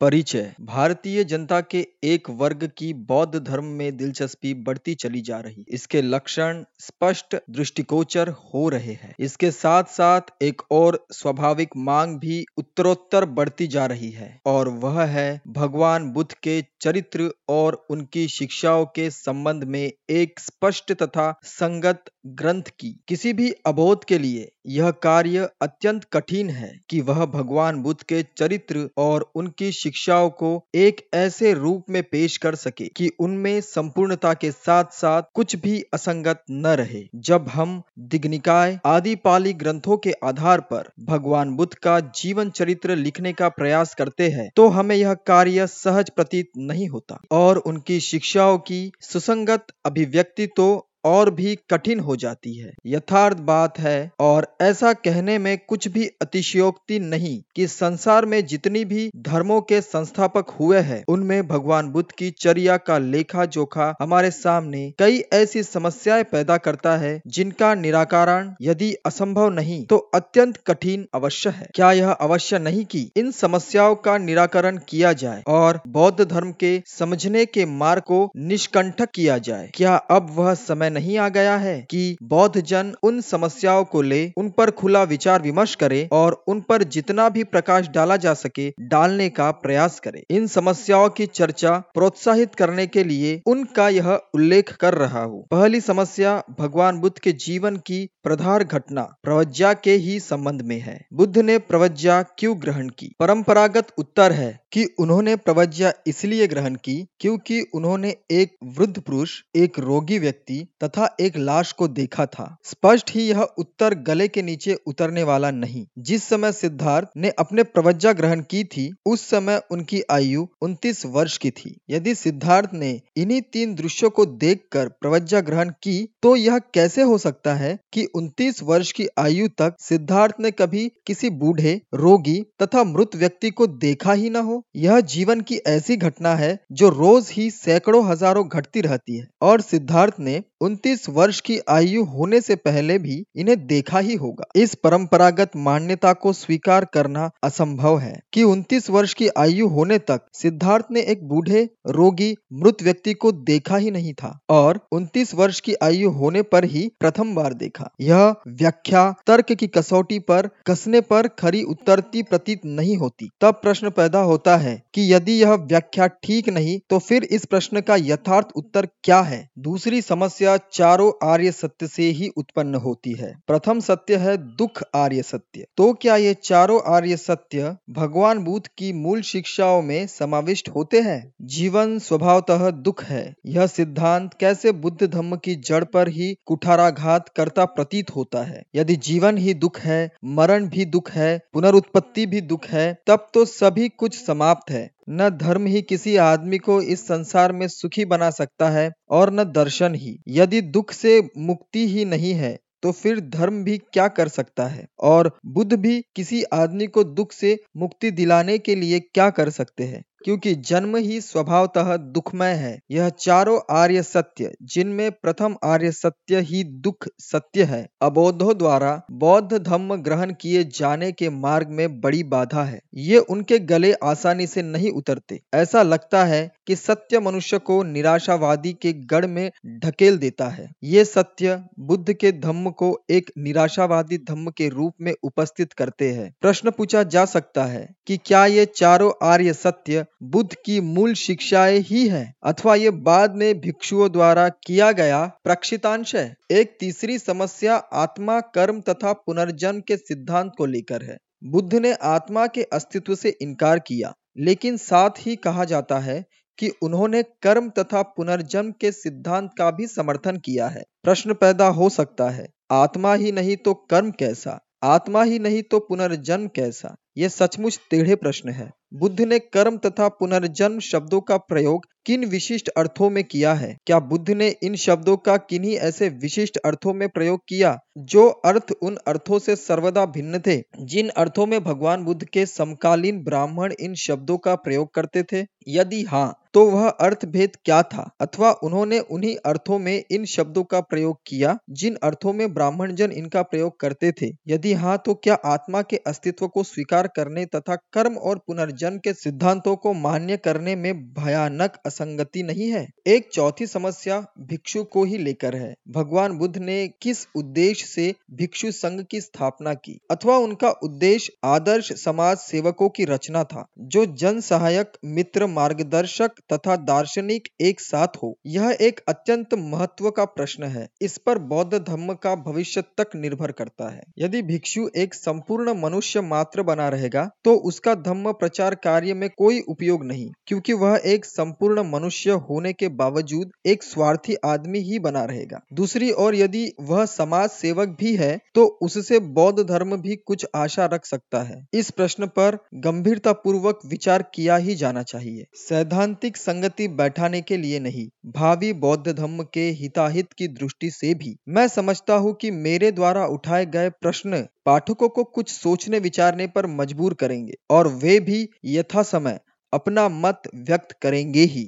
परिचय। भारतीय जनता के एक वर्ग की बौद्ध धर्म में दिलचस्पी बढ़ती चली जा रही। इसके लक्षण स्पष्ट दृष्टिकोचर हो रहे हैं। इसके साथ साथ एक और स्वाभाविक मांग भी उत्तरोत्तर बढ़ती जा रही है और वह है भगवान बुद्ध के चरित्र और उनकी शिक्षाओं के संबंध में एक स्पष्ट तथा संगत ग्रंथ की। किसी भी अबोध के लिए यह कार्य अत्यंत कठिन है कि वह भगवान बुद्ध के चरित्र और उनकी शिक्षाओं को एक ऐसे रूप में पेश कर सके कि उनमें संपूर्णता के साथ साथ कुछ भी असंगत न रहे। जब हम दिग्निकाय आदि पाली ग्रंथों के आधार पर भगवान बुद्ध का जीवन चरित्र लिखने का प्रयास करते हैं तो हमें यह कार्य सहज प्रतीत नहीं होता। और उनकी शिक्षाओं की सुसंगत अभिव्यक्ति तो और भी कठिन हो जाती है। यथार्थ बात है, और ऐसा कहने में कुछ भी अतिशयोक्ति नहीं कि संसार में जितनी भी धर्मों के संस्थापक हुए हैं, उनमें भगवान बुद्ध की चर्या का लेखा जोखा हमारे सामने कई ऐसी समस्याएँ पैदा करता है, जिनका निराकरण यदि असंभव नहीं तो अत्यंत कठिन अवश्य है। क्या यह अवश्य नहीं कि इन समस्याओं का निराकरण किया जाए, और बौद्ध धर्म के समझने के मार्ग को निष्कंठक किया जाए? क्या अब वह समय नहीं आ गया है कि बौद्ध जन उन समस्याओं को ले, उन पर खुला विचार विमर्श करे और उन पर जितना भी प्रकाश डाला जा सके, डालने का प्रयास करे। इन समस्याओं की चर्चा प्रोत्साहित करने के लिए उनका यह उल्लेख कर रहा हूँ। पहली समस्या, भगवान बुद्ध के जीवन की प्रधार घटना, प्रवज्ञा के ही संबंध में है। बुद्ध ने प्रवज्ञा क्यों ग्रहण की? परंपरागत उत्तर है कि उन्होंने प्रवज्ञा इसलिए ग्रहण की क्योंकि उन्होंने एक वृद्ध पुरुष, एक रोगी व्यक्ति तथा एक लाश को देखा था। स्पष्ट ही यह उत्तर गले के नीचे उतरने वाला नहीं। जिस समय सिद्धार्थ ने अपने प्रवज्ञा ग्रहण की थी, उस समय उनकी आयु उनतीस वर्ष की थी। यदि सिद्धार्थ ने इन्हीं तीन दृश्यों को देखकर प्रवज्ञा ग्रहण की तो यह कैसे हो सकता है कि उनतीस वर्ष की आयु तक सिद्धार्थ ने कभी किसी बूढ़े, रोगी तथा मृत व्यक्ति को देखा ही न हो? यह जीवन की ऐसी घटना है जो रोज ही सैकड़ों हज़ारों घटती रहती है। और सिद्धार्थ ने उनतीस वर्ष की आयु होने से पहले भी इन्हें देखा ही होगा। इस परंपरागत मान्यता को स्वीकार करना असंभव है कि उनतीस वर्ष की आयु होने तक सिद्धार्थ ने एक बूढ़े, रोगी, मृत व्यक्ति को देखा ही नहीं था और उनतीस वर्ष की आयु होने पर ही प्रथम बार देखा। यह व्याख्या तर्क की कसौटी पर, कसने पर खरी उतरती प्रतीत नहीं होती। तब प्रश्न पैदा होता है कि यदि यह व्याख्या ठीक नहीं तो फिर इस प्रश्न का यथार्थ उत्तर क्या है? दूसरी समस्या समस्या चारों आर्य सत्य से ही उत्पन्न होती है। प्रथम सत्य है दुख आर्य सत्य। तो क्या ये चारों आर्य सत्य भगवान बुद्ध की मूल शिक्षाओं में समाविष्ट होते हैं? जीवन स्वभावतः दुख है। यह सिद्धांत कैसे बुद्ध धर्म की जड़ पर ही कुठाराघात करता प्रतीत होता है? यदि जीवन ही दुख है, मरण भी दुख है, पुनरुत्पत्ति भी दुख है, तब तो सभी कुछ समाप्त है। न धर्म ही किसी आदमी को इस संसार में सुखी बना सकता है और न दर्शन ही। यदि दुख से मुक्ति ही नहीं है तो फिर धर्म भी क्या कर सकता है? और बुद्ध भी किसी आदमी को दुख से मुक्ति दिलाने के लिए क्या कर सकते हैं? क्योंकि जन्म ही स्वभावतः दुखमय है। यह चारों आर्य सत्य, जिनमें प्रथम आर्य सत्य ही दुख सत्य है। अबोधों द्वारा बौद्ध धर्म ग्रहण किए जाने के मार्ग में बड़ी बाधा है। ये उनके गले आसानी से नहीं उतरते। ऐसा लगता है कि सत्य मनुष्य को निराशावादी के गढ़ में ढकेल देता है। ये सत्य बुद्ध के धम्म को एक निराशावादी धम्म के रूप में उपस्थित करते हैं। प्रश्न पूछा जा सकता है कि क्या ये चारों आर्य सत्य बुद्ध की मूल शिक्षाएँ ही है, अथवा ये बाद में भिक्षुओं द्वारा किया गया प्रक्षितांश है। एक तीसरी समस्या आत्मा, कर्म तथा पुनर्जन्म के सिद्धांत को लेकर है। बुद्ध ने आत्मा के अस्तित्व से इनकार किया, लेकिन साथ ही कहा जाता है कि उन्होंने कर्म तथा पुनर्जन्म के सिद्धांत का भी समर्थन किया है। प्रश्न पैदा हो सकता है, आत्मा ही नहीं तो कर्म कैसा? आत्मा ही नहीं तो पुनर्जन्म कैसा? यह सचमुच टेढ़े प्रश्न है। बुद्ध ने कर्म तथा पुनर्जन्म शब्दों का प्रयोग किन विशिष्ट अर्थों में किया है? क्या बुद्ध ने इन शब्दों का किन्हीं ऐसे विशिष्ट अर्थों में प्रयोग किया, जो अर्थ उन अर्थों से सर्वदा भिन्न थे? जिन अर्थों में भगवान बुद्ध के समकालीन ब्राह्मण इन शब्दों का प्रयोग करते थे? यदि हाँ तो वह अर्थ भेद क्या था? अथवा उन्होंने उन्हीं अर्थों में इन शब्दों का प्रयोग किया, जिन अर्थों में ब्राह्मण जन इनका प्रयोग करते थे? यदि हाँ तो क्या आत्मा के अस्तित्व को स्वीकार करने तथा कर्म और पुनर्जन्म के सिद्धांतों को मान्य करने में भयानक असंगति नहीं है। एक चौथी समस्या भिक्षु को ही लेकर है। भगवान बुद्ध ने किस उद्देश्य से भिक्षु संघ की स्थापना की? अथवा उनका उद्देश्य आदर्श समाज सेवकों की रचना था, जो जन सहायक, मित्र मार्गदर्शक तथा दार्शनिक एक साथ हो? यह एक अत्यंत महत्व का प्रश्न है। इस पर बौद्ध धर्म का भविष्य तक निर्भर करता है। यदि भिक्षु एक संपूर्ण मनुष्य मात्र बना रहेगा तो उसका धम्म प्रचार कार्य में कोई उपयोग नहीं, क्योंकि वह एक संपूर्ण मनुष्य होने के बावजूद एक स्वार्थी आदमी ही बना रहेगा। दूसरी ओर यदि वह समाज सेवक भी है तो उससे बौद्ध धर्म भी कुछ आशा रख सकता है। इस प्रश्न पर गंभीरता पूर्वक विचार किया ही जाना चाहिए। सैद्धांतिक संगति बैठाने के लिए नहीं, भावी बौद्ध धर्म के हिताहित की दृष्टि से भी। मैं समझता हूँ कि मेरे द्वारा उठाए गए प्रश्न पाठकों को कुछ सोचने विचारने पर मजबूर करेंगे, और वे भी यथा समय अपना मत व्यक्त करेंगे ही।